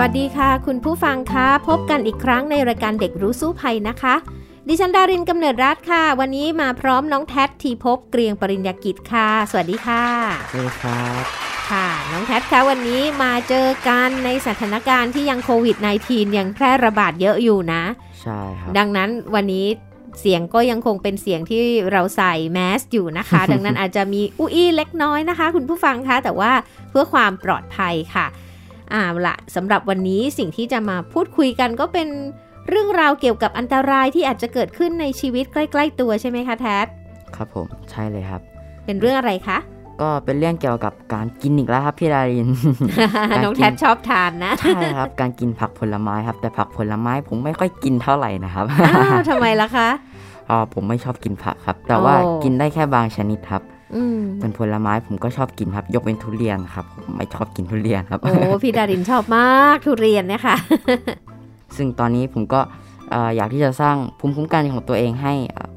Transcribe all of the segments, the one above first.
วัสดีค่ะ คุณผู้ฟังคะพบกันอีกครั้งในรายการเด็กรู้สู้ภัยนะคะ ดิฉันดารินกำเนิดรัฐค่ะ วันนี้มาพร้อมน้องแท็ทีพบเกรียงปริญญากิจค่ะ สวัสดีค่ะสวัสดีครับค่ะ น้องแท็คะวันนี้มาเจอกันในสถานการณ์ที่ยังโควิด -19 ยังแพร่ระบาดเยอะอยู่นะ ใช่ครับ ดังนั้นวันนี้เสียงก็ยังคงเป็นเสียงที่เราใส่แมสอยู่นะคะ ดังนั้นอาจจะมีอุ้ยเล็กน้อยนะคะ คุณผู้ฟังคะแต่ว่าเพื่อความปลอดภัยค่ะ อ่าละสำหรับวันนี้สิ่งที่จะมาพูดคุยกันก็เป็นเรื่องราวเกี่ยวกับอันตรายที่อาจจะเกิดขึ้นในชีวิตใกล้ ๆ ตัวใช่ไหมคะแท็ครับผมใช่เลยครับ เป็นเรื่องอะไรคะ ก็เป็นเรื่องเกี่ยวกับการกินอีกแล้วครับพี่ดารินน้องแท็ชอบทานนะใช่ครับ การกินผักผลไม้ครับ แต่ผักผลไม้ผมไม่ค่อยกินเท่าไหร่นะครับทำไมล่ะคะอ๋อผมไม่ชอบกินผักครับ แต่ว่ากินได้แค่บางชนิดครับ เป็นผลไม้ผมก็ชอบกินครับ ยกเป็นทุเรียนครับผมไม่ชอบกินทุเรียนครับโอ้พี่ดารินชอบมากทุเรียนเนี่ยค่ะซึ่งตอนนี้ผมก็อยากที่จะสร้างภูมิคุ้มกันของตัวเองให้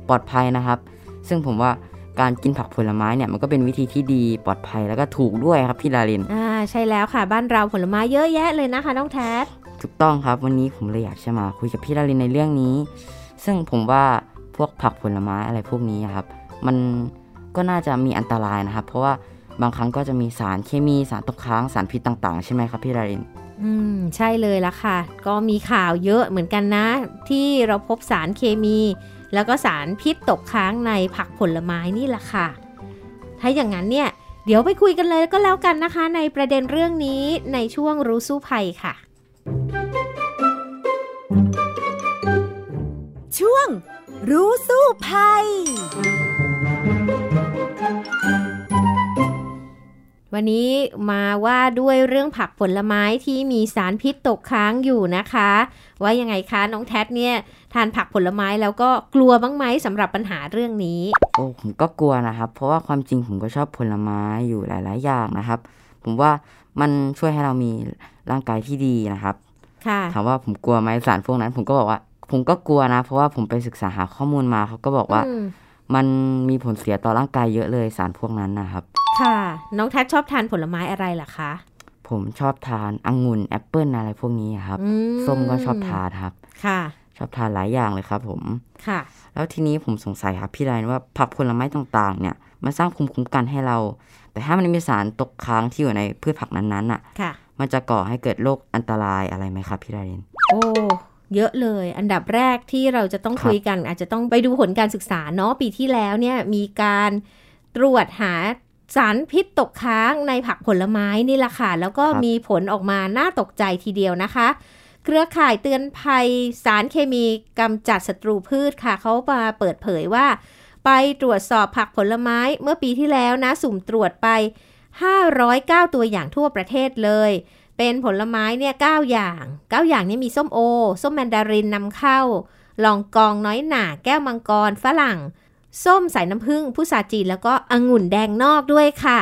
ปลอดภัยนะครับ ซึ่งผมว่าการกินผักผลไม้เนี่ยมันก็เป็นวิธีที่ดีปลอดภัยแล้วก็ถูกด้วยครับพี่ดารินอ่าใช่แล้วค่ะบ้านเราผลไม้เยอะแยะเลยนะคะน้องแท็ถูกต้องครับวันนี้ผมเลยอยากจะมาคุยกับพี่ดารินในเรื่องนี้ ซึ่งผมว่าพวกผักผลไม้อะไรพวกนี้ครับ มัน ก็น่าจะมีอันตรายนะครับ เพราะว่าบางครั้งก็จะมีสารเคมีสารตกค้างสารพิษต่าง ๆ ใช่ไหมครับพี่ดารินอืมใช่เลยละค่ะ ก็มีข่าวเยอะเหมือนกันนะ ที่เราพบสารเคมี แล้วก็สารพิษตกค้างในผักผลไม้นี่แหละค่ะ ถ้าอย่างนั้นเนี่ย เดี๋ยวไปคุยกันเลยก็แล้วกันนะคะ ในประเด็นเรื่องนี้ในช่วงรู้สู้ภัยค่ะ ช่วงรู้สู้ภัย วันนี้มาว่าด้วยเรื่องผักผลไม้ที่มีสารพิษตกค้างอยู่นะคะ ว่ายังไงคะน้องแท็เนี่ยทานผักผลไม้แล้วก็กลัวบ้างไหมสำหรับปัญหาเรื่องนี้โอ้ผมก็กลัวนะครับ เพราะว่าความจริงผมก็ชอบผลไม้อยู่หลาย ๆ อย่างนะครับ ผมว่ามันช่วยให้เรามีร่างกายที่ดีนะครับถามว่าผมกลัวไหมสารพวกนั้น ผมก็บอกว่า ผมก็กลัวนะ เพราะว่าผมไปศึกษาหาข้อมูลมาเขาก็บอกว่า มันมีผลเสียต่อร่างกายเยอะเลยสารพวกนั้นนะครับ ค่ะ น้องแท็ชอบทานผลไม้อะไรล่ะคะ ผมชอบทานองุ่นแอปเปิลอะไรพวกนี้ครับ ส้มก็ชอบทานครับ ค่ะ ชอบทานหลายอย่างเลยครับผมค่ะ แล้วทีนี้ผมสงสัยครับพี่ไรว่าผักผลไม้ต่างๆ เนี่ยมันสร้างภูมิคุ้มกันให้เรา แต่ถ้ามันมีสารตกค้างที่อยู่ในพืชผักนั้นๆอะค่ะมันจะก่อให้เกิดโรคอันตรายอะไรไหมครับพี่ไรนโอ้เยอะเลย อันดับแรกที่เราจะต้องคุยกัน อาจจะต้องไปดูผลการศึกษาเนาะปีที่แล้วเนี่ยมีการตรวจหา สารพิษตกค้างในผักผลไม้นี่แหละค่ะ แล้วก็มีผลออกมาน่าตกใจทีเดียวนะคะ เครือข่ายเตือนภัยสารเคมีกำจัดศัตรูพืชค่ะ เขามาเปิดเผยว่า ไปตรวจสอบผักผลไม้เมื่อปีที่แล้วนะ สุ่มตรวจไป 509 ตัวอย่างทั่วประเทศเลย เป็นผลไม้เนี่ย9อย่าง 9 อย่างนี้มีส้มโอ ส้มแมนดารินนำเข้า ลองกองน้อยหนา แก้วมังกร ฝรั่ง ส้มสายน้ำผึ้งผู้สาจีนแล้วก็องุ่นแดงนอกด้วยค่ะ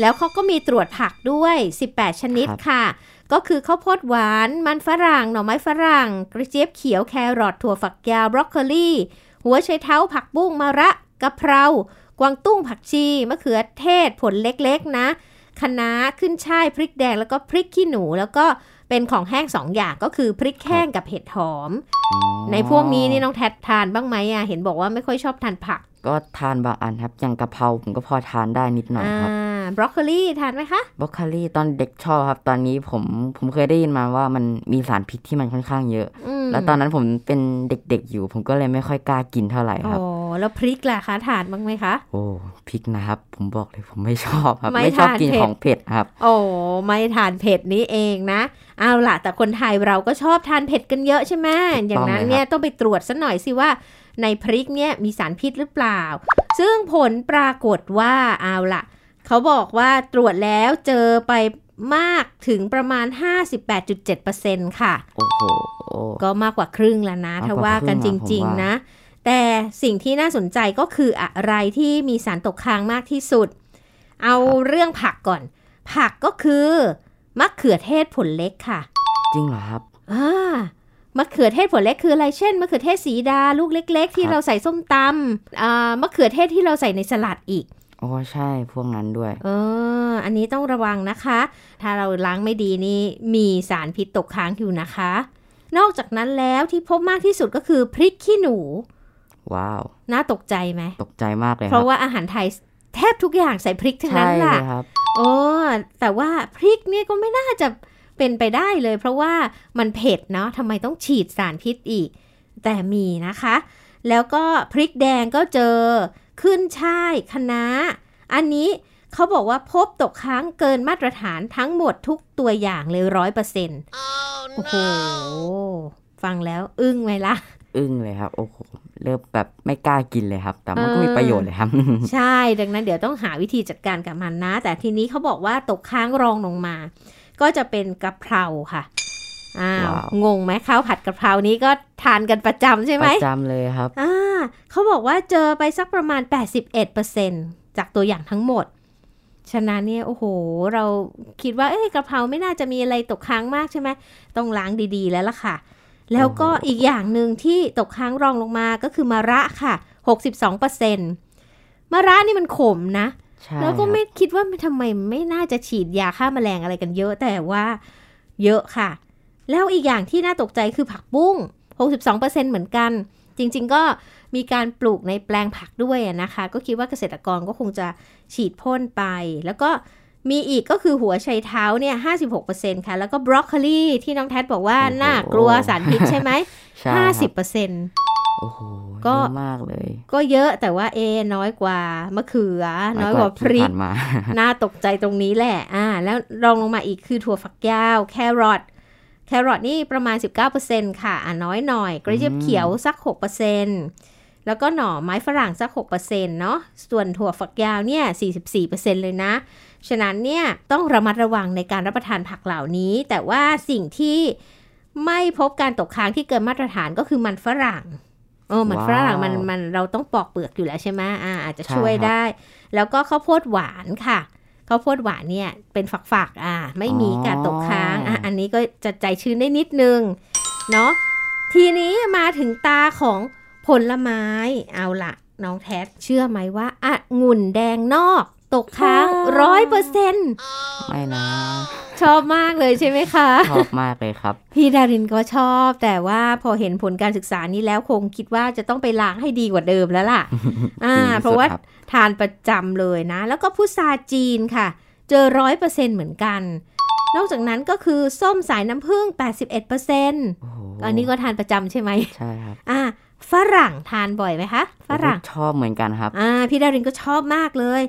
แล้วเขาก็มีตรวจผักด้วย 18 ชนิดค่ะ ก็คือข้าวโพดหวาน มันฝรั่ง หน่อไม้ฝรั่ง กระเจี๊ยบเขียวแครอทถั่วฝักยาวบรอกโคลีหัวไชเท้าผักบุ้งมะระกะเพรากวางตุ้งผักชีมะเขือเทศผลเล็กๆนะคะน้าขึ้นช่ายพริกแดงแล้วก็พริกขี้หนูแล้วก็ เป็นของแห้งสองอย่างก็คือพริกแห้งกับเห็ดหอม ในพวกนี้นี่น้องแทดทานบ้างไหมอะเห็นบอกว่าไม่ค่อยชอบทานผัก ก็ทานบางอันครับ อย่างกะเพราผมก็พอทานได้นิดหน่อยครับบรอกโคลีทานไหมคะบรอกโคลีตอนเด็กชอบครับ ตอนนี้ผมผมเคยได้ยินมาว่ามันมีสารพิษที่มันค่อนข้างเยอะ แล้วตอนนั้นผมเป็นเด็กๆอยู่ ผมก็เลยไม่ค่อยกล้ากินเท่าไหร่ครับโอ้แล้วพริกล่ะคะทานบ้างไหมคะ โอ้พริกนะครับ ผมบอกเลยผมไม่ชอบครับ ไม่ชอบกินของเผ็ดครับ โอ้ไม่ทานเผ็ดนี้เองนะเอาล่ะ แต่คนไทยเราก็ชอบทานเผ็ดกันเยอะใช่ไหมอย่างนั้นเนี่ยต้องไปตรวจซะหน่อยสิว่า ในพริกเนี่ยมีสารพิษหรือเปล่า ซึ่งผลปรากฏว่าเอาล่ะเขาบอกว่าตรวจแล้วเจอไปมากถึงประมาณ 58.7%ค่ะ โอ้โห ก็มากกว่าครึ่งแล้วนะ ถ้าว่ากันจริง ๆ นะ แต่สิ่งที่น่าสนใจก็คืออะไรที่มีสารตกค้างมากที่สุด เอาเรื่องผักก่อน ผักก็คือมะเขือเทศผลเล็กค่ะ จริงเหรอครับ อ่า มะเขือเทศผลเล็กคืออะไรเช่นมะเขือเทศสีดาลูกเล็ก ๆ ที่เราใส่ส้มตำอ่ามะเขือเทศที่เราใส่ในสลัดอีกอ๋อใช่พวกนั้นด้วยเอออันนี้ต้องระวังนะคะ ถ้าเราล้างไม่ดีนี่มีสารพิษตกค้างอยู่นะคะ นอกจากนั้นแล้วที่พบมากที่สุดก็คือพริกขี้หนู ว้าว น่าตกใจไหมตกใจมากเลยเพราะว่าอาหารไทยแทบทุกอย่างใส่พริกทั้งนั้นแหละครับโอ้แต่ว่าพริกเนี่ยก็ไม่น่าจะ เป็นไปได้เลย เพราะว่ามันเผ็ดเนาะทำไมต้องฉีดสารพิษอีก แต่มีนะคะ แล้วก็พริกแดงก็เจอ ขึ้นช่ายคะน้า อันนี้เขาบอกว่าพบตกค้างเกินมาตรฐานทั้งหมดทุกตัวอย่างเลยร้อยเปอร์เซ็นต์โอ้โห ฟังแล้วอึ้งไหมล่ะ อึ้งเลยครับ โอ้โห เริ่มแบบไม่กล้ากินเลยครับ แต่มันก็มีประโยชน์เลยครับ ใช่ ดังนั้นเดี๋ยวต้องหาวิธีจัดการกับมันนะ แต่ทีนี้เขาบอกว่าตกค้างรองลงมา ก็จะเป็นกะเพราค่ะอ้าวงงไหมข้าวผัดกะเพรานี้ก็ทานกันประจำใช่ไหมประจำเลยครับอ่าเขาบอกว่าเจอไปสักประมาณ 81%จากตัวอย่างทั้งหมด ฉะนั้นเนี่ยโอ้โห เราคิดว่าเอ้ยกะเพราไม่น่าจะมีอะไรตกค้างมากใช่ไหมต้องล้างดีๆแล้วล่ะค่ะ แล้วก็อีกอย่างหนึ่งที่ตกค้างรองลงมาก็คือมะระค่ะ 62%มะระนี่มันขมนะ แล้วก็ไม่คิดว่าทำไมไม่น่าจะฉีดยาฆ่ามาแมลงอะไรกันเยอะแต่ว่าเยอะค่ะ แล้วอีกอย่างที่น่าตกใจคือผักบุ้ง 62%เหมือนกัน จริง ๆ ก็มีการปลูกในแปลงผักด้วยนะคะ ก็คิดว่าเกษตรกรก็คงจะฉีดพ่นไป แล้วก็มีอีกก็คือหัวไชเท้าเนี่ย 56%ค่ะ แล้วก็บรอกโคลีที่น้องแท็บอกว่าน่ากลัวสารพิษใช่ไหม50% โอ้โหก็มากเลย ก็เยอะแต่ว่าเอ น้อยกว่ามะเขือ น้อยกว่าพริกน่าตกใจตรงนี้แหละ อ่า แล้วรองลงมาอีกคือถั่วฝักยาว แครอทแครอทนี่ประมาณ 19%ค่ะ อะน้อยหน่อย กระเจี๊ยบเขียวสัก 6%แล้วก็หน่อไม้ฝรั่งสัก 6%เนาะส่วนถั่วฝักยาวเนี่ย 44%เลยนะ ฉะนั้นเนี่ยต้องระมัดระวังในการรับประทานผักเหล่านี้ แต่ว่าสิ่งที่ไม่พบการตกค้างที่เกินมาตรฐานก็คือมันฝรั่ง โอ้มันฝรั่งมันมันเราต้องปอกเปลือกอยู่แล้วใช่ไหมอ่าอาจจะช่วยได้ แล้วก็ข้าวโพดหวานค่ะข้าวโพดหวานเนี่ยเป็นฝักๆอ่า ไม่มีการตกค้างอะอันนี้ก็จะใจชื้นได้นิดนึงเนาะทีนี้มาถึงตาของผลไม้เอาละน้องแท็เชื่อไหมว่าอะงุ่นแดงนอก ตกค้างร้อยเปอร์เซ็นต์ไม่นะ ชอบมากเลยใช่ไหมคะ ชอบมากเลยครับ พี่ดารินก็ชอบ แต่ว่าพอเห็นผลการศึกษานี้แล้วคงคิดว่าจะต้องไปล้างให้ดีกว่าเดิมแล้วล่ะ อ่า เพราะว่าทานประจำเลยนะ แล้วก็พุทราจีนค่ะ เจอร้อยเปอร์เซ็นเหมือนกัน นอกจากนั้นก็คือส้มสายน้ำผึ้ง81%เปอร์เซ็นต์อันนี้ก็ทานประจำใช่ไหมใช่ครับ อ่าฝรั่งทานบ่อยไหมคะ ฝรั่งชอบเหมือนกันครับ อ่า พี่ดารินก็ชอบมากเลย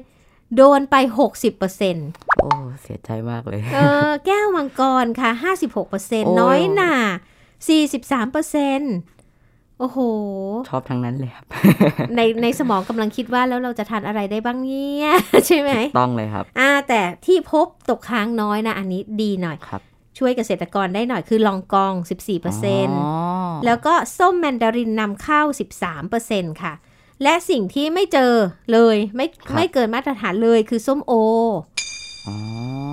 โดนไป 60%เปอร์เซ็นต์โอ้เสียใจมากเลย เออ แก้วมังกรค่ะ 56%เปอร์เซ็นต์น้อยหน่า43%เปอร์เซ็นต์โอ้โห ชอบทั้งนั้นเลยครับ ในในสมองกำลังคิดว่าแล้วเราจะทานอะไรได้บ้างเนี่ย ใช่ไหมต้องเลยครับ อ่า แต่ที่พบตกค้างน้อยนะ อันนี้ดีหน่อยครับช่วยเกษตรกรได้หน่อยคือลองกอง 14%แล้วก็ส้มแมนดารินนำเข้า 13%ค่ะ และสิ่งที่ไม่เจอเลยไม่ไม่เกินมาตรฐานเลยคือส้มโอ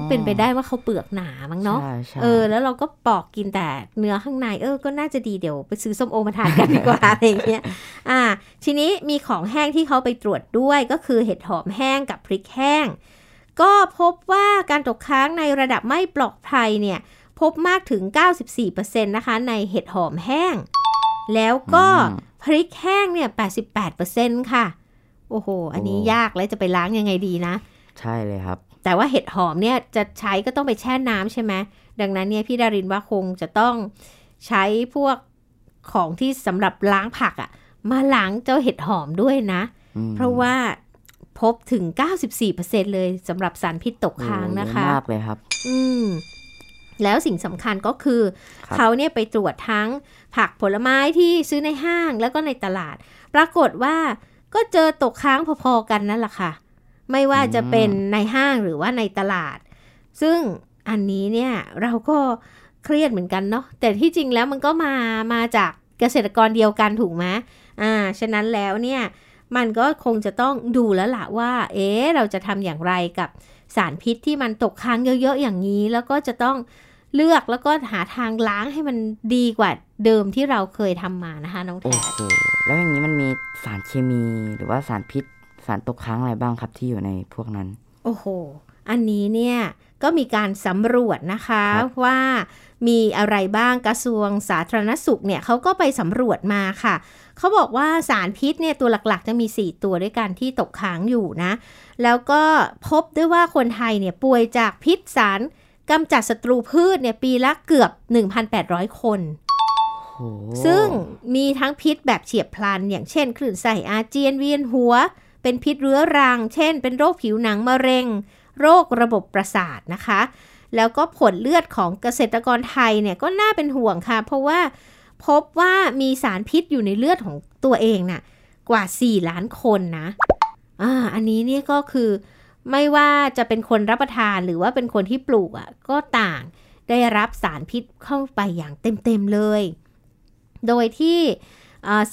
เป็นไปได้ว่าเขาเปลือกหนามั้งเนาะเออ แล้วเราก็ปอกกินแต่เนื้อข้างในเออ ก็น่าจะดีเดี๋ยวไปซื้อส้มโอมาทานกันดีกว่าอะไรเงี้ย อ่า ทีนี้มีของแห้งที่เขาไปตรวจด้วยก็คือเห็ดหอมแห้งกับพริกแห้ง ก็พบว่าการตกค้างในระดับไม่ปลอดภัยเนี่ย พบมากถึง 94%นะคะในเห็ดหอมแห้ง แล้วก็พริกแห้งเนี่ย88%ค่ะ โอ้โห อันนี้ยากแล้วจะไปล้างยังไงดีนะ ใช่เลยครับ แต่ว่าเห็ดหอมเนี่ยจะใช้ก็ต้องไปแช่น้ำใช่ไหม ดังนั้นเนี่ยพี่ดารินว่าคงจะต้องใช้พวกของที่สำหรับล้างผักอะ่ะ มาล้างเจ้าเห็ดหอมด้วยนะ เพราะว่าพบถึง 94%เลยสำหรับสารพิษตกค้างนะคะมากเลยครับ อืม แล้วสิ่งสำคัญก็คือเขาเนี่ยไปตรวจทั้งผักผลไม้ที่ซื้อในห้างแล้วก็ในตลาด ปรากฏว่าก็เจอตกค้างพอๆกันนั่นแหละค่ะ ไม่ว่าจะเป็นในห้างหรือว่าในตลาด ซึ่งอันนี้เนี่ยเราก็เครียดเหมือนกันเนาะแต่ที่จริงแล้วมันก็มามาจากเกษตรกรเดียวกันถูกไหมอ่าฉะนั้นแล้วเนี่ย มันก็คงจะต้องดูแล้วล่ะว่า เอ๊เราจะทำอย่างไรกับสารพิษที่มันตกค้างเยอะ ๆ อย่างนี้ แล้วก็จะต้องเลือกแล้วก็หาทางล้างให้มันดีกว่าเดิมที่เราเคยทำมานะคะน้องแทนโอ้โหแล้วอย่างนี้มันมีสารเคมีหรือว่าสารพิษสารตกค้างอะไรบ้างครับที่อยู่ในพวกนั้น โอ้โห อันนี้เนี่ยก็มีการสำรวจนะคะคว่ามีอะไรบ้างกระทรวงสาธารณสุขเนี่ยเขาก็ไปสำรวจมาค่ะ เขาบอกว่าสารพิษเนี่ยตัวหลักๆ จะมี 4 ตัวด้วยกันที่ตกค้างอยู่นะ แล้วก็พบด้วยว่าคนไทยเนี่ยป่วยจากพิษสารกำจัดศัตรูพืชเนี่ยปีละเกือบ 1,800 คน ซึ่งมีทั้งพิษแบบเฉียบพลัน อย่างเช่นคลื่นไส้อาเจียนเวียนหัว เป็นพิษเรื้อรัง เช่น เป็นโรคผิวหนังมะเร็ง โรคระบบประสาทนะคะ แล้วก็ผลเลือดของเกษตรกรไทยเนี่ยก็น่าเป็นห่วงค่ะ เพราะว่า พบว่ามีสารพิษอยู่ในเลือดของตัวเองน่ะกว่า 4 ล้านคนนะอ่าอันนี้เนี่ยก็คือไม่ว่าจะเป็นคนรับประทานหรือว่าเป็นคนที่ปลูกอะ่ะก็ต่างได้รับสารพิษเข้าไปอย่างเต็มๆเลย โดยที่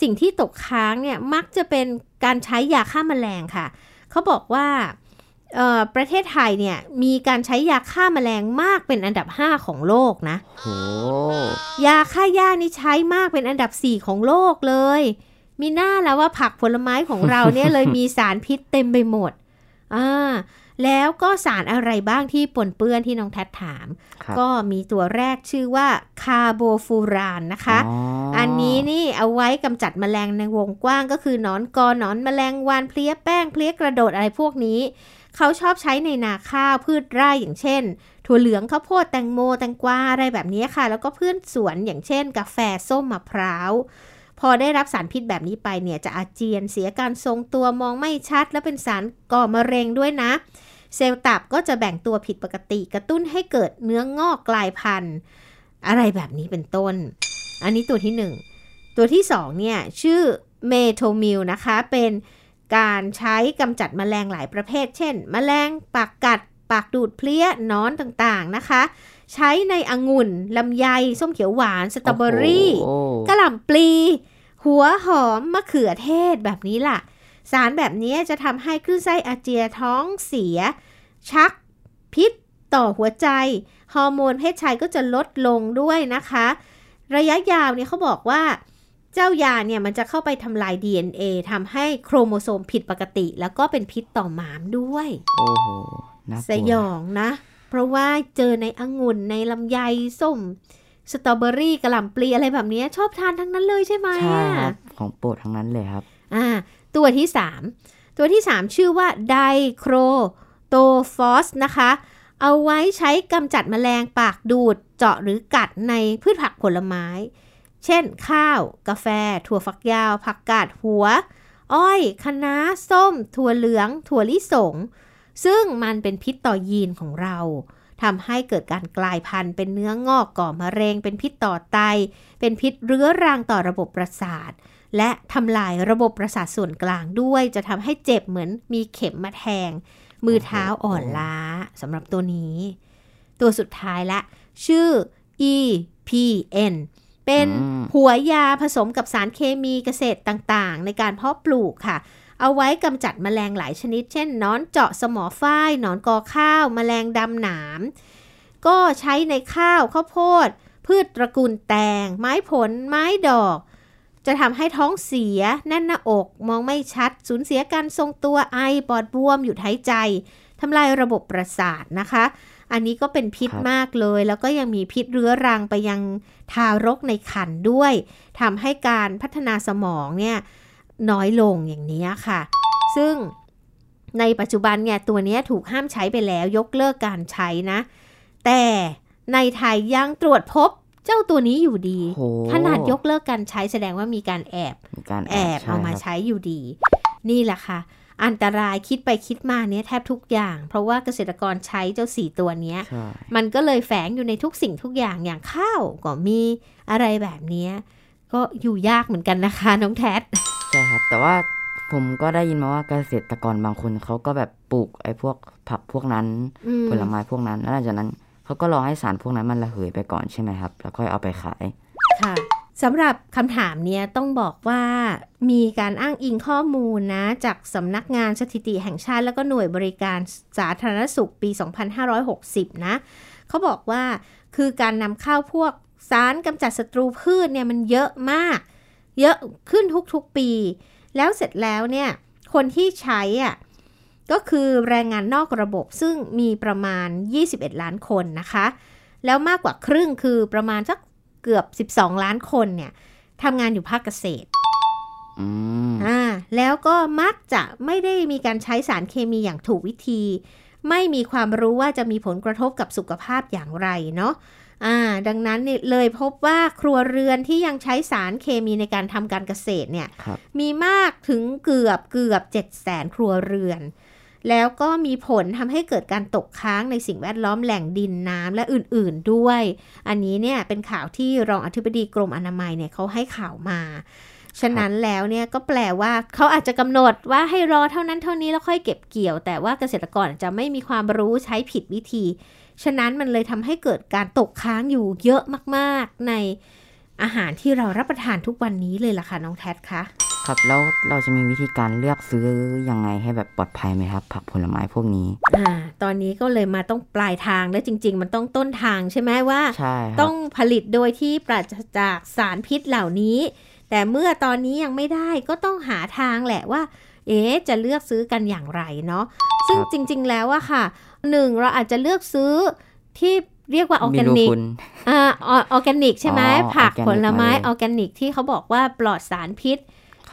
สิ่งที่ตกค้างเนี่ยมักจะเป็นการใช้ยาฆ่ามาแมลงค่ะ เขาบอกว่า ประเทศไทยเนี่ยมีการใช้ยาฆ่ามาแมลงมากเป็นอันดับ 5 ของโลกนะยาฆ่าหญ้านี่ใช้มากเป็นอันดับ 4 ของโลกเลย มีหน้าแล้วว่าผักผลไม้ของเราเนี่ยเลยมีสารพิษเต็มไปหมดอ่าแล้วก็สารอะไรบ้างที่ปนเปื้อนที่น้องแทดถาม ก็มีตัวแรกชื่อว่าคาร์โบฟูรานนะคะ ออันนี้นี่เอาไว้กำจัดแมลงในวงกว้างก็คือนอนกอนอนแมลงวันเพลี้ยแป้งเพลี้ยกระโดดอะไรพวกนี้ เขาชอบใช้ในนาข้าวพืชไร่อย่างเช่น ถั่วเหลืองข้าวโพดแตงโมแตงกวาอะไรแบบนี้ค่ะ แล้วก็พืชสวนอย่างเช่น กาแฟส้มมะพร้าวพอได้รับสารพิษแบบนี้ไปเนี่ยจะอาเจียนเสียการทรงตัวมองไม่ชัด และเป็นสารก่อมะเร็งด้วยนะ เซลล์ตับก็จะแบ่งตัวผิดปกติกระตุ้นให้เกิดเนื้องอกกลายพันธุ์ อะไรแบบนี้เป็นต้น อันนี้ตัวที่ 1 ตัวที่2เนี่ยชื่อ methomyl นะคะเป็น การใช้กำจัดแมลงหลายประเภท เช่นแมลงปากกัด ปากดูดเพลี้ยนอนต่างๆนะคะ ใช้ในองุ่นลำไย ส้มเขียวหวาน สตรอเบอรี่กระหล่ำปลี หัวหอม มะเขือเทศแบบนี้ล่ะ สารแบบนี้จะทำให้คลื่นไส้อาเจียท้องเสีย ชักพิษต่อหัวใจ ฮอร์โมนเพศชายก็จะลดลงด้วยนะคะ ระยะยาวเนี่ยเขาบอกว่า เจ้ายาเนี่ยมันจะเข้าไปทำลาย DNA ทำให้โครโมโซมผิดปกติ แล้วก็เป็นพิษต่อหมามด้วย โอ้โหสยองนะ เพราะว่าเจอในองุ่นในลำไยส้มสตรอเบอรี่กระหล่ำปลีอะไรแบบนี้ชอบทานทั้งนั้นเลยใช่ไหมใช่ครับของโปรดทั้งนั้นเลยครับ อ่า ตัวที่ 3 ตัวที่ 3 ชื่อว่าไดโครโตฟอสนะคะ เอาไว้ใช้กำจัดแมลงปากดูดเจาะหรือกัดในพืชผักผลไม้ เช่น ข้าว กาแฟ ถั่วฝักยาว ผักกาดหัว อ้อยคะน้า ส้ม ถั่วเหลือง ถั่วลิสง ซึ่งมันเป็นพิษต่อยีนของเราทำให้เกิดการกลายพันธุ์เป็นเนื้องอกก่อมะเร็ง เป็นพิษต่อไต เป็นพิษเรื้อรังต่อระบบประสาท และทำลายระบบประสาทส่วนกลางด้วย จะทำให้เจ็บเหมือนมีเข็มมาแทง มือเท้าอ่อนล้าสำหรับตัวนี้ ตัวสุดท้ายละ ชื่อ EPN เป็นหัวยาผสมกับสารเคมีเกษตรต่างๆ ในการเพาะปลูกค่ะ เอาไว้กำจัดมแมลงหลายชนิด เช่นนอนเจาะสมอฝ้ายนอนกอข้าวมแมลงดำหนาม ก็ใช้ในข้าวข้าวโพด พืชตระกูลแตง ไม้ผล ไม้ดอก จะทำให้ท้องเสีย แน่นหน้าอก มองไม่ชัด สูญเสียการทรงตัวไอปอดบวมหยุดหายใจทำลายระบบประสาทนะคะ อันนี้ก็เป็นพิษมากเลย แล้วก็ยังมีพิษเรื้อรังไปยังทารกในครรภ์ด้วยทำให้การพัฒนาสมองเนี่ยน้อยลงอย่างนี้ค่ะ ซึ่งในปัจจุบันเนี่ยตัวนี้ถูกห้ามใช้ไปแล้วยกเลิกการใช้นะ แต่ในไทยยังตรวจพบเจ้าตัวนี้อยู่ดี ขนาดยกเลิกการใช้แสดงว่ามีการแอบแอบเอามาใช้อยู่ดี นี่แหละค่ะ อันตรายคิดไปคิดมาเนี้ยแทบทุกอย่าง เพราะว่าเกษตรกรใช้เจ้าสี่ตัวเนี้ย มันก็เลยแฝงอยู่ในทุกสิ่งทุกอย่างอย่างข้าวก็มีอะไรแบบนี้ก็อยู่ยากเหมือนกันนะคะน้องแท็ใช่ครับ แต่ว่าผมก็ได้ยินมาว่าเกษตรกรบางคนเขาก็แบบปลูกไอ้พวกผักพวกนั้น ผลไม้พวกนั้นแล้วหลังจากนั้นเขาก็รอให้สารพวกนั้นมันระเหยไปก่อนใช่ไหมครับ แล้วค่อยเอาไปขาย ค่ะ สำหรับคำถามเนี้ยต้องบอกว่ามีการอ้างอิงข้อมูลนะ จากสำนักงานสถิติแห่งชาติแล้วก็หน่วยบริการสาธารณสุขปี 2560 นะเขาบอกว่าคือการนำเข้าพวกสารกำจัดศัตรูพืชเนี่ยมันเยอะมาก เยอะขึ้นทุกๆปี แล้วเสร็จแล้วเนี่ยคนที่ใช้อะก็คือแรงงานนอกระบบซึ่งมีประมาณ 21 ล้านคนนะคะ แล้วมากกว่าครึ่งคือประมาณสัก เกือบ 12 ล้านคนเนี่ยทำงานอยู่ภาคเกษตรอ่าแล้วก็มักจะไม่ได้มีการใช้สารเคมีอย่างถูกวิธี ไม่มีความรู้ว่าจะมีผลกระทบกับสุขภาพอย่างไรเนาะอ่าดังนั้นเนี่ยเลยพบว่าครัวเรือนที่ยังใช้สารเคมีในการทำการเกษตรเนี่ย มีมากถึงเกือบเกือบ7 0 0 0 0ครัวเรือน แล้วก็มีผลทำให้เกิดการตกค้างในสิ่งแวดล้อมแหล่งดินน้ำและอื่นๆด้วย อันนี้เนี่ยเป็นข่าวที่รองอธิบดีกรมอนามัยเนี่ยเขาให้ข่าวมาฉะนั้นแล้วเนี่ยก็แปลว่าเขาอาจจะกำหนดว่าให้รอเท่านั้นเท่านี้แล้วค่อยเก็บเกี่ยว แต่ว่าเกษตรกรจะไม่มีความรู้ใช้ผิดวิธี ฉะนั้นมันเลยทำให้เกิดการตกค้างอยู่เยอะมาก ๆ ในอาหารที่เรารับประทานทุกวันนี้เลยล่ะค่ะน้องแท็คะ ครับแล้วเราจะมีวิธีการเลือกซื้อยังไงให้แบบปลอดภัยไหมครับ ผักผลไม้พวกนี้ อ่า ตอนนี้ก็เลยมาต้องปลายทางแล้วจริง ๆ มันต้องต้นทางใช่ไหมว่า ใช่ต้องผลิตโดยที่ปราศจากสารพิษเหล่านี้ แต่เมื่อตอนนี้ยังไม่ได้ก็ต้องหาทางแหละว่า เอ๊จะเลือกซื้อกันอย่างไรเนาะซึ่งจริง ๆ แล้วอะค่ะหนึ่งเราอาจจะเลือกซื้อที่เรียกว่าออร์แกนิกอ่าออร์แกนิกใช่ไหมผักผลไม้ออร์แกนิกที่เขาบอกว่าปลอดสารพิษ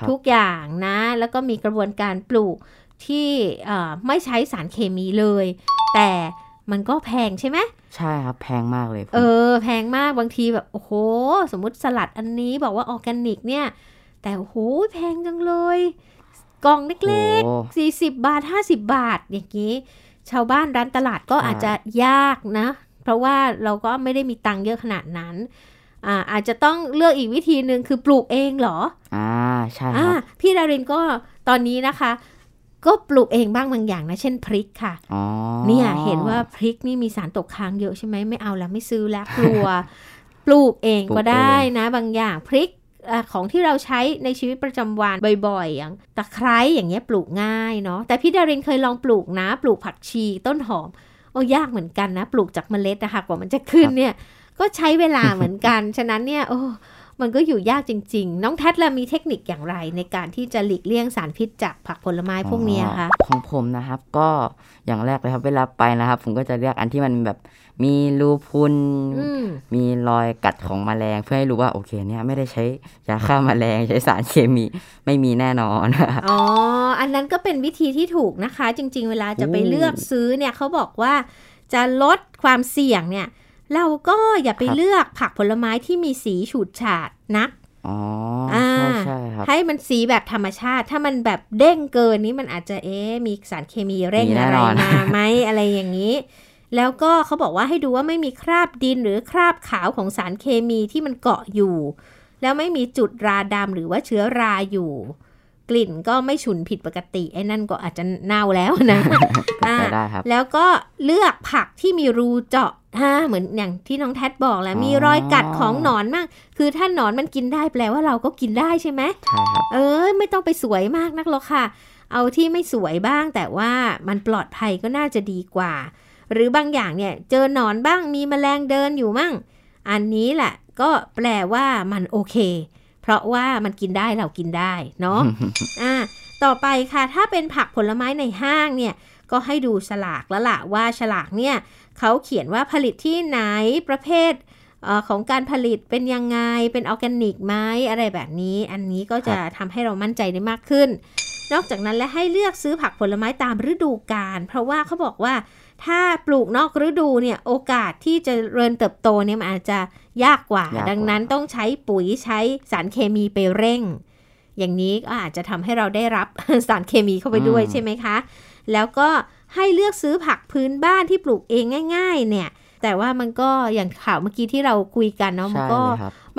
ทุกอย่างนะ แล้วก็มีกระบวนการปลูกที่ไม่ใช้สารเคมีเลย แต่มันก็แพงใช่ไหมใช่ครับ แพงมากเลยเออ แพงมากบางทีแบบโอ้โห สมมุติสลัดอันนี้บอกว่าออร์แกนิกเนี่ย แต่โอ้โหแพงจังเลยกล่องเล็กๆสี่สิบบาทห้าสิบบาท อย่างนี้ ชาวบ้านร้านตลาดก็อาจจะยากนะ เพราะว่าเราก็ไม่ได้มีตังค์เยอะขนาดนั้น อ่าอาจจะต้องเลือกอีกวิธีหนึ่งคือปลูกเองเหรอ อ่าใช่ครับพี่ดารินก็ตอนนี้นะคะ ก็ปลูกเองบ้างบางอย่างนะ เช่นพริกค่ะเนี่ยเห็นว่าพริกนี่มีสารตกค้างเยอะใช่ไหมไม่เอาแล้วไม่ซื้อแล้วกลัว ปลูกเองก็ได้นะ บางอย่างพริกอของที่เราใช้ในชีวิตประจำวันบ่อยๆ อย่างตะไคร้อย่างเงี้ยปลูกง่ายเนาะแต่พี่ดารินเคยลองปลูกนะ ปลูกผักชีต้นหอมโอ้ยากเหมือนกันนะ ปลูกจากเมล็ดนะคะกว่ามันจะขึ้นเนี่ย ก็ใช้เวลาเหมือนกัน ฉะนั้นเนี่ยโอ้มันก็อยู่ยากจริง ๆ น้องแทดละมีเทคนิคอย่างไร ในการที่จะหลีกเลี่ยงสารพิษจากผักผลไม้พวกนี้คะของผมนะครับ ก็อย่างแรกเลยครับ เวลาไปนะครับ ผมก็จะเลือกอันที่มันแบบมีรูพุนมีรอยกัดของแมลงเพื่อให้รู้ว่าโอเคเนี่ยไม่ได้ใช้ยาฆ่าแมลงใช้สารเคมีไม่มีแน่นอนอ๋ออันนั้นก็เป็นวิธีที่ถูกนะคะ จริง ๆ เวลาจะไปเลือกซื้อเนี่ยเขาบอกว่าจะลดความเสี่ยงเนี่ย เราก็อย่าไปเลือกผักผลไม้ที่มีสีฉูดฉาดนักอ๋อใช่ใช่ครับให้มันสีแบบธรรมชาติ ถ้ามันแบบเด้งเกินนี้มันอาจจะเอ๊มีสารเคมีเร่งอะไรมาไหมอะไรอย่างนี้ แล้วก็เขาบอกว่าให้ดูว่าไม่มีคราบดินหรือคราบขาวของสารเคมีที่มันเกาะอยู่ แล้วไม่มีจุดราดำหรือว่าเชื้อราอยู่ กลิ่นก็ไม่ฉุนผิดปกติไอ้นั่นก็อาจจะเน่าแล้วนะได้ครับแล้วก็เลือกผักที่มีรูเจาะอ่าเหมือนอย่างที่น้องแท็บอกแหละมีรอยกัดของหนอนมาก คือถ้าหนอนมันกินได้แปลว่าเราก็กินได้ใช่ไหมใช่ครับเออไม่ต้องไปสวยมากนักหรอกค่ะ เอาที่ไม่สวยบ้างแต่ว่ามันปลอดภัยก็น่าจะดีกว่า หรือบางอย่างเนี่ยเจอหนอนบ้างมีแมลงเดินอยู่มั่ง อันนี้แหละก็แปลว่ามันโอเค เพราะว่ามันกินได้เรากินได้เนาะอ่าต่อไปค่ะ ถ้าเป็นผักผลไม้ในห้างเนี่ย ก็ให้ดูฉลากแล้วล่ะว่าฉลากเนี่ยเขาเขียนว่าผลิตที่ไหนประเภทออของการผลิตเป็นยังไง เป็นออร์แกนิกไหมอะไรแบบนี้ อันนี้ก็จะทำให้เรามั่นใจได้มากขึ้น นอกจากนั้นและให้เลือกซื้อผักผลไม้ตามฤดูกาลเพราะว่าเขาบอกว่า ถ้าปลูกนอกฤดูเนี่ยโอกาสที่จะเริญเติบโตเนี่ยมันอาจจะยากกว่า ดังนั้นต้องใช้ปุ๋ยใช้สารเคมีไปเร่ง อย่างนี้ก็อาจจะทำให้เราได้รับสารเคมีเข้าไปด้วยใช่ไหมคะ แล้วก็ให้เลือกซื้อผักพื้นบ้านที่ปลูกเองง่าย ๆ เนี่ย แต่ว่ามันก็อย่างข่าวเมื่อกี้ที่เราคุยกันเนาะมันก็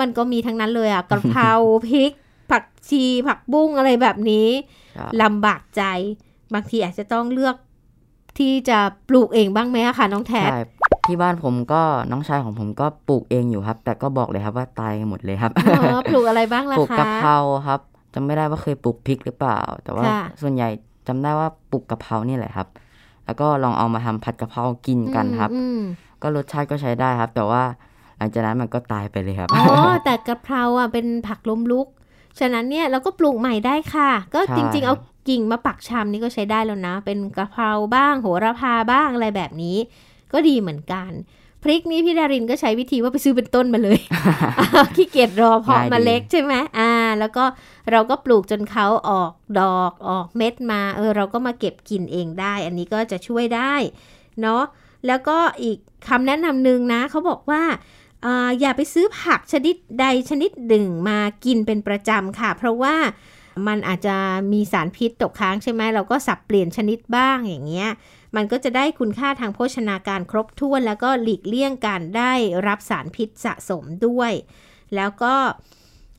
มันก็มีทั้งนั้นเลยอะกระเพราพริก ผักชีผักบุ้งอะไรแบบนี้ลำบากใจ บางทีอาจจะต้องเลือก ที่จะปลูกเองบ้างไหมคะน้องแทนที่บ้านผมก็น้องชายของผมก็ปลูกเองอยู่ครับ แต่ก็บอกเลยครับว่าตายหมดเลยครับอ๋อปลูกอะไรบ้างล่ะคะปลูกกะเพราครับจำไม่ได้ว่าเคยปลูกพริกหรือเปล่า แต่ว่าส่วนใหญ่จำได้ว่าปลูกกะเพรานี่แหละครับ แล้วก็ลองเอามาทำผัดกะเพรากินกันครับ ก็รสชาติก็ใช้ได้ครับ แต่ว่าหลังจากนั้นมันก็ตายไปเลยครับ อ๋อ แต่กะเพราอะเป็นผักล้มลุก ฉะนั้นเนี่ยเราก็ปลูกใหม่ได้ค่ะ ก็จริง ๆ เอา กิ่งมาปักชำนี่ก็ใช้ได้แล้วนะ เป็นกะเพราบ้าง โหระพาบ้างอะไรแบบนี้ ก็ดีเหมือนกัน พริกนี้พี่ดารินก็ใช้วิธีว่าไปซื้อเป็นต้นมาเลยขี้เกียจรอเพาะมาเล็กใช่ไหมอ่า แล้วก็เราก็ปลูกจนเขาออกดอกออกเม็ดมา เออ เราก็มาเก็บกินเองได้ อันนี้ก็จะช่วยได้เนาะแล้วก็อีกคำแนะนำหนึ่งนะเขาบอกว่าอย่าไปซื้อผักชนิดใดชนิดหนึ่งมากินเป็นประจำค่ะ เพราะว่า มันอาจจะมีสารพิษตกค้างใช่ไหมเราก็สับเปลี่ยนชนิดบ้างอย่างเงี้ยมันก็จะได้คุณค่าทางโภชนาการครบถ้วน แล้วก็หลีกเลี่ยงการได้รับสารพิษสะสมด้วย แล้วก็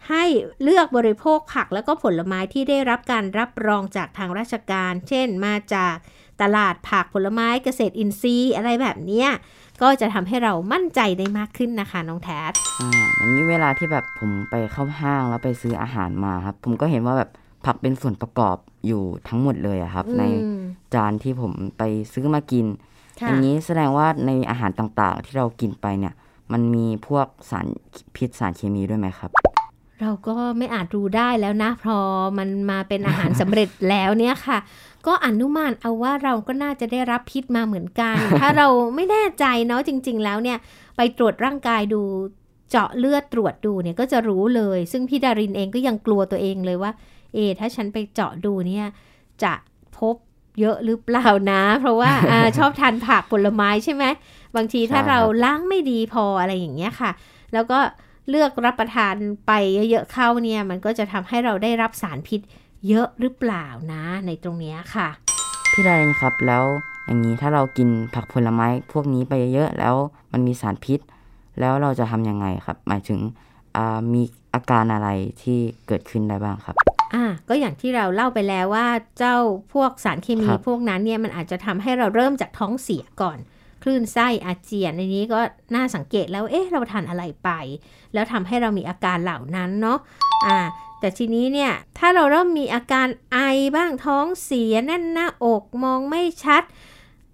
ให้เลือกบริโภคผักแล้วก็ผลไม้ที่ได้รับการรับรองจากทางราชการ เช่นมาจากตลาดผักผลไม้เกษตรอินทรีย์อะไรแบบเนี้ย ก็จะทำให้เรามั่นใจได้มากขึ้นนะคะน้องแทสอ่าอย่างนี้เวลาที่แบบผมไปเข้าห้างแล้วไปซื้ออาหารมาครับ ผมก็เห็นว่าแบบผักเป็นส่วนประกอบอยู่ทั้งหมดเลยครับ ในจานที่ผมไปซื้อมากิน อย่างนี้แสดงว่าในอาหารต่างๆ ที่เรากินไปเนี่ย มันมีพวกสารพิษสารเคมีด้วยไหมครับ เราก็ไม่อาจรู้ได้แล้วนะ พอมันมาเป็นอาหารสำเร็จแล้วเนี่ยค่ะ ก็อนุมานเอาว่าเราก็น่าจะได้รับพิษมาเหมือนกัน ถ้าเราไม่แน่ใจเนาะจริง ๆ แล้วเนี่ย ไปตรวจร่างกายดูเจาะเลือดตรวจดูเนี่ยก็จะรู้เลย ซึ่งพี่ดารินเองก็ยังกลัวตัวเองเลยว่า เอ ถ้าฉันไปเจาะดูเนี่ยจะพบเยอะหรือเปล่านะ เพราะว่าอชอบทานผักผลไม้ใช่ไหมบางทีถ้าเราล้างไม่ดีพออะไรอย่างเงี้ยค่ะ แล้วก็ เลือกรับประทานไปเยอะๆเข้าเนี่ย มันก็จะทำให้เราได้รับสารพิษเยอะหรือเปล่านะ ในตรงนี้ค่ะ พี่ดารินครับแล้วอย่างนี้ถ้าเรากินผักผลไม้พวกนี้ไปเยอะแล้วมันมีสารพิษ แล้วเราจะทำยังไงครับ หมายถึงมีอาการอะไรที่เกิดขึ้นได้บ้างครับอ่าก็อย่างที่เราเล่าไปแล้วว่าเจ้าพวกสารเคมีพวกนั้นเนี่ยมันอาจจะทำให้เราเริ่มจากท้องเสียก่อน คลื่นไส้อาเจียนในนี้ก็น่าสังเกตแล้วเอ๊ะเราทานอะไรไป แล้วทำให้เรามีอาการเหล่านั้นเนาะอ่าแต่ทีนี้เนี่ยถ้าเราเริ่มมีอาการไอบ้างท้องเสียแน่นหน้าอกมองไม่ชัด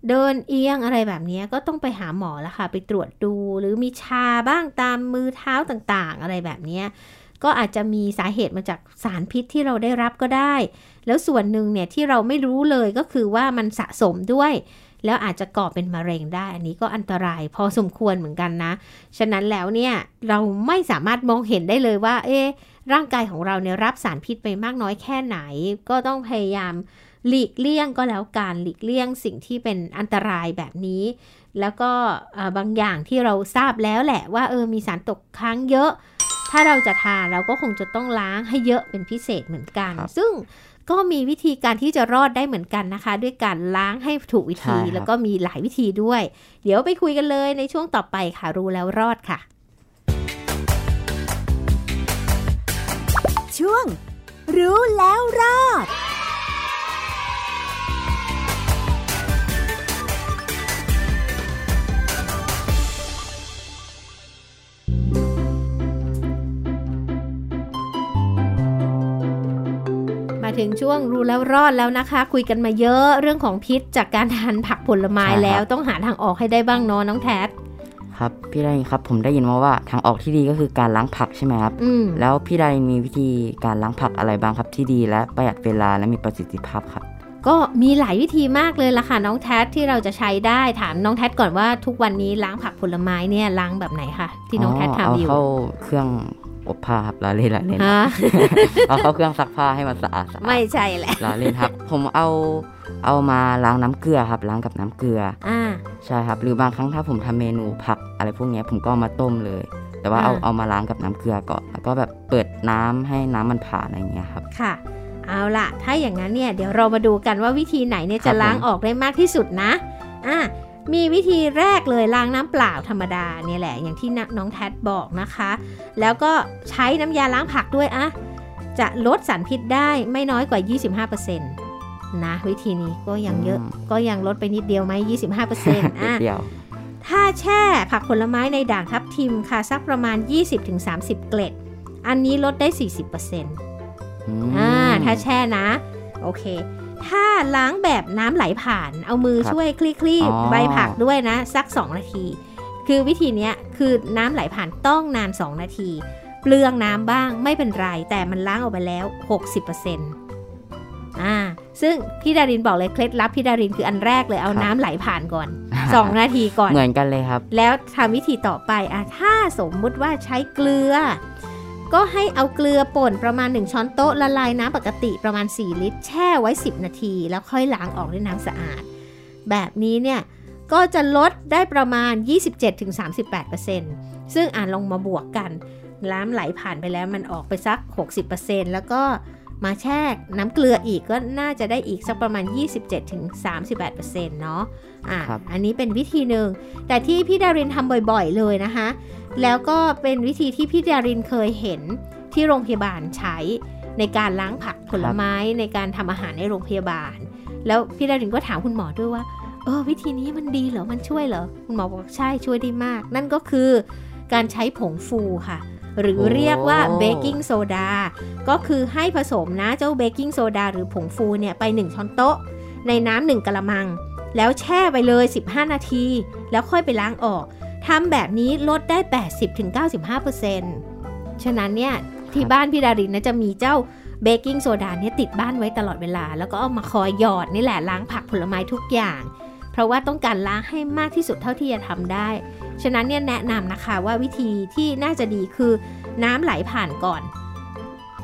เดินเอียงอะไรแบบนี้ก็ต้องไปหาหมอแล้วค่ะ ไปตรวจดูหรือมีชาบ้างตามมือเท้าต่างๆ อะไรแบบนี้ก็อาจจะมีสาเหตุมาจากสารพิษที่เราได้รับก็ได้ แล้วส่วนหนึ่งเนี่ยที่เราไม่รู้เลยก็คือว่ามันสะสมด้วย แล้วอาจจะก่อเป็นมะเร็งได้ อันนี้ก็อันตรายพอสมควรเหมือนกันนะ ฉะนั้นแล้วเนี่ยเราไม่สามารถมองเห็นได้เลยว่า เอ๊ร่างกายของเราเนี่ยรับสารพิษไปมากน้อยแค่ไหน ก็ต้องพยายามหลีกเลี่ยงก็แล้วการหลีกเลี่ยงสิ่งที่เป็นอันตรายแบบนี้ แล้วก็บางอย่างที่เราทราบแล้วแหละว่าเออมีสารตกค้างเยอะ ถ้าเราจะทานเราก็คงจะต้องล้างให้เยอะเป็นพิเศษเหมือนกัน ซึ่ง ก็มีวิธีการที่จะรอดได้เหมือนกันนะคะ ด้วยการล้างให้ถูกวิธีแล้วก็มีหลายวิธีด้วย เดี๋ยวไปคุยกันเลยในช่วงต่อไปค่ะรู้แล้วรอดค่ะ ช่วง รู้แล้วรอด ถึงช่วงรู้แล้วรอดแล้วนะคะ คุยกันมาเยอะเรื่องของพิษจากการทานผักผลไม้แล้วต้องหาทางออกให้ได้บ้างเนาะน้องแทสครับพี่ได้ครับผมได้ยินมาว่าทางออกที่ดีก็คือการล้างผักใช่ไหมครับแล้วพี่ได้มีวิธีการล้างผักอะไรบ้างครับที่ดีและประหยัดเวลาและมีประสิทธิภาพครับก็มีหลายวิธีมากเลยล่ะค่ะน้องแทสที่เราจะใช้ได้ถามน้องแทสก่อนว่าทุกวันนี้ล้างผักผลไม้เนี่ยล้างแบบไหนคะที่น้องแทสทำอยู่เอาเข้าเครื่อง อบผ้าครับลาเล่นลาเล่นเอาเข้าเครื่องซักผ้าให้มันสะอาดไม่ใช่แหละลาเล่นครับ ผมเอาเอามาล้างน้ำเกลือครับล้างกับน้ำเกลืออ่าใช่ครับ หรือบางครั้งถ้าผมทำเมนูผักอะไรพวกนี้ผมก็มาต้มเลย แต่ว่าเอาเอามาล้างกับน้ำเกลือก่อนแล้วก็แบบเปิดน้ำให้น้ำมันผ่านอะไรเงี้ยครับค่ะเอาล่ะ ถ้าอย่างนั้นเนี่ยเดี๋ยวเรามาดูกันว่าวิธีไหนเนี่ยจะล้างออกได้มากที่สุดนะอ่า มีวิธีแรกเลยล้างน้ำเปล่าธรรมดาเนี่ยแหละอย่างที่น้องแทดบอกนะคะ แล้วก็ใช้น้ำยาล้างผักด้วยอะจะลดสารพิษได้ไม่น้อยกว่า 25%นะวิธีนี้ก็ยังเยอะก็ยังลดไปนิดเดียวไหม25%อะถ้าแช่ผักผลไม้ในด่างทับทิมค่ะสักประมาณ 20-30 เกล็ด อันนี้ลดได้ 40%อ่าถ้าแช่นะ โอเค ถ้าล้างแบบน้ำไหลผ่าน เอามือช่วยคลี่ๆใบผักด้วยนะ สัก 2 นาที คือวิธีนี้คือน้ำไหลผ่านต้องนาน 2 นาทีเปลืองน้ำบ้างไม่เป็นไร แต่มันล้างออกไปแล้ว 60%อ่าซึ่งพี่ดารินบอกเลยเคล็ดลับพี่ดารินคืออันแรกเลยเอาน้ำไหลผ่านก่อน 2 นาทีก่อนเหมือนกันเลยครับ แล้วทำวิธีต่อไปอะถ้าสมมุติว่าใช้เกลือ ก็ให้เอาเกลือป่นประมาณ 1 ช้อนโต๊ะละลายน้ำปกติประมาณ 4 ลิตร แช่ไว้ 10 นาที แล้วค่อยล้างออกด้วยน้ำสะอาด แบบนี้เนี่ยก็จะลดได้ประมาณ 27-38%ซึ่งอ่านลงมาบวกกันน้ำไหลผ่านไปแล้วมันออกไปสัก 60%แล้วก็ มาแช่น้ำเกลืออีกก็น่าจะได้อีกสักประมาณ 27-38%เนาะอะอันนี้เป็นวิธีหนึ่ง แต่ที่พี่ดารินทำบ่อยๆเลยนะคะ แล้วก็เป็นวิธีที่พี่ดารินเคยเห็นที่โรงพยาบาลใช้ในการล้างผักผลไม้ในการทำอาหารในโรงพยาบาล แล้วพี่ดารินก็ถามคุณหมอด้วยว่าเออวิธีนี้มันดีเหรอ มันช่วยเหรอ คุณหมอบอกใช่ช่วยได้มาก นั่นก็คือการใช้ผงฟูค่ะ หรือเรียกว่าเบกกิ้งโซดาก็คือให้ผสมนะเจ้าเบกกิ้งโซดาหรือผงฟูเนี่ยไป 1 ช้อนโต๊ะ ในน้ำหนึ่งกะละมัง แล้วแช่ไปเลย 15 นาที แล้วค่อยไปล้างออกทำแบบนี้ลดได้ 80-95%ฉะนั้นเนี่ยที่บ้านพี่ดารินนะจะมีเจ้าเบกกิ้งโซดาเนี่ยติดบ้านไว้ตลอดเวลา แล้วก็เอามาคอยหยอดนี่แหละล้างผักผลไม้ทุกอย่าง เพราะว่าต้องการล้างให้มากที่สุดเท่าที่จะทำได้ ฉะนั้นเนี่ยแนะนำนะคะว่าวิธีที่น่าจะดีคือน้ำไหลผ่านก่อน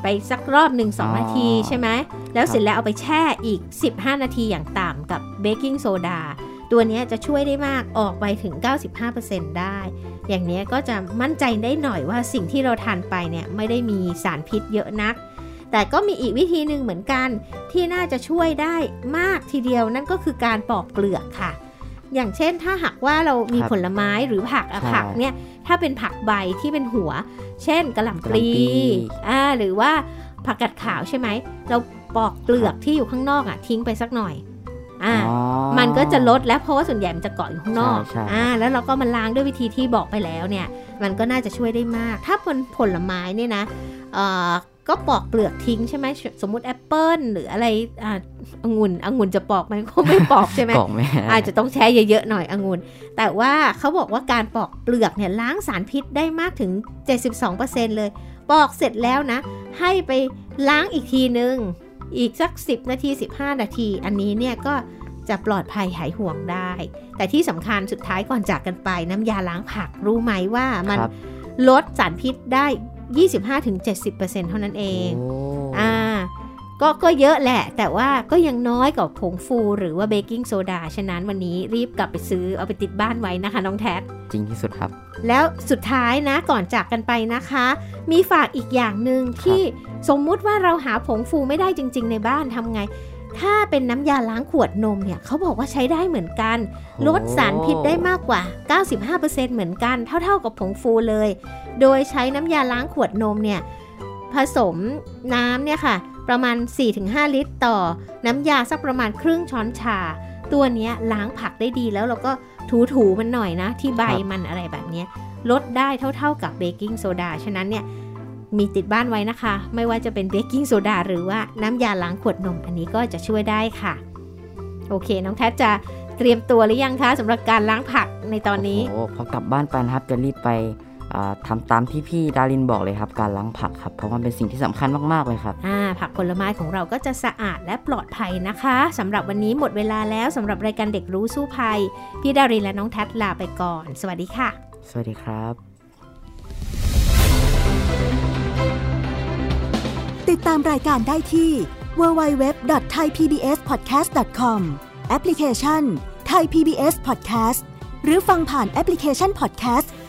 ไปสักรอบหนึ่งสองนาทีใช่ไหมแล้วเสร็จแล้วเอาไปแช่อีก 15 นาทีอย่างต่ำกับเบกกิ้งโซดาตัวนี้จะช่วยได้มากออกไปถึง 95%ได้ อย่างนี้ก็จะมั่นใจได้หน่อยว่าสิ่งที่เราทานไปเนี่ยไม่ได้มีสารพิษเยอะนัก แต่ก็มีอีกวิธีหนึ่งเหมือนกันที่น่าจะช่วยได้มากทีเดียวนั่นก็คือการปอกเปลือกค่ะ อย่างเช่นถ้าหากว่าเรามีผลไม้หรือผักอะผักเนี่ยถ้าเป็นผักใบที่เป็นหัว เช่นกระหล่ำปลีอ่าหรือว่าผักกัดขาวใช่ไหม เราปอกเปลือกที่อยู่ข้างนอกอะทิ้งไปสักหน่อยอ่ามันก็จะลดแล้วเพราะว่าส่วนใหญ่มันจะเกาะอยู่ข้างนอกอ่าแล้วเราก็มาล้างด้วยวิธีที่บอกไปแล้วเนี่ย มันก็น่าจะช่วยได้มาก ถ้าเป็นผลไม้เนี่ยนะ ก็ปอกเปลือกทิ้งใช่ไหมสมมุติแอปเปิลหรืออะไรอ่าองุ่นองุ่นจะปอกไหมก็ไม่ปอกใช่ไหมปอกไม่อาจจะต้องแช่เยอะๆหน่อยองุ่นแต่ว่าเขาบอกว่าการปอกเปลือกเนี่ยล้างสารพิษได้มากถึง 72%เลย ปอกเสร็จแล้วนะ ให้ไปล้างอีกทีนึง อีกสัก 10 นาที 15 นาที อันนี้เนี่ยก็จะปลอดภัยหายห่วงได้ แต่ที่สำคัญสุดท้ายก่อนจากกันไป น้ำยาล้างผักรู้ไหมว่ามันลดสารพิษได้ 25-70%เท่านั้นเองอ่าก็ก็เยอะแหละ แต่ว่าก็ยังน้อยกว่าผงฟูหรือว่าเบกกิ้งโซดา ฉะนั้นวันนี้รีบกลับไปซื้อเอาไปติดบ้านไว้นะคะน้องแท็จริงที่สุดครับ แล้วสุดท้ายนะก่อนจากกันไปนะคะ มีฝากอีกอย่างหนึ่งที่สมมุติว่าเราหาผงฟูไม่ได้จริง ๆ ในบ้านทำไง ถ้าเป็นน้ำยาล้างขวดนมเนี่ยเขาบอกว่าใช้ได้เหมือนกัน ลดสารพิษได้มากกว่า 95%เหมือนกัน เท่า ๆกับผงฟูเลย โดยใช้น้ำยาล้างขวดนมเนี่ยผสมน้ำเนี่ยค่ะประมาณ 4-5 ลิตร ต่อน้ำยาสักประมาณครึ่งช้อนชา ตัวนี้ล้างผักได้ดีแล้วเราก็ถูๆมันหน่อยนะ ที่ใบมันอะไรแบบนี้ลดได้เท่า ๆกับเบกกิ้งโซดา ฉะนั้นเนี่ยมีติดบ้านไว้นะคะ ไม่ว่าจะเป็นเบกกิ้งโซดาหรือว่าน้ำยาล้างขวดนม อันนี้ก็จะช่วยได้ค่ะ โอเค น้องแทจะเตรียมตัวหรือยังคะสำหรับการล้างผักในตอนนี้โอ้พอกลับบ้านไปนะครับจะรีบไป ทำตามที่พี่ดารินบอกเลยครับ การล้างผักครับ เพราะมันเป็นสิ่งที่สำคัญมาก ๆ เลยครับอ่าผักผลไม้ของเราก็จะสะอาดและปลอดภัยนะคะสำหรับวันนี้หมดเวลาแล้วสำหรับรายการเด็กรู้สู้ภัย พี่ดารินและน้องแทลาไปก่อน สวัสดีค่ะ สวัสดีครับ ติดตามรายการได้ที่ www.thaipbspodcast.com แอปพลิเคชัน Thai PBS Podcast หรือฟังผ่านแอปพลิเคชัน Podcast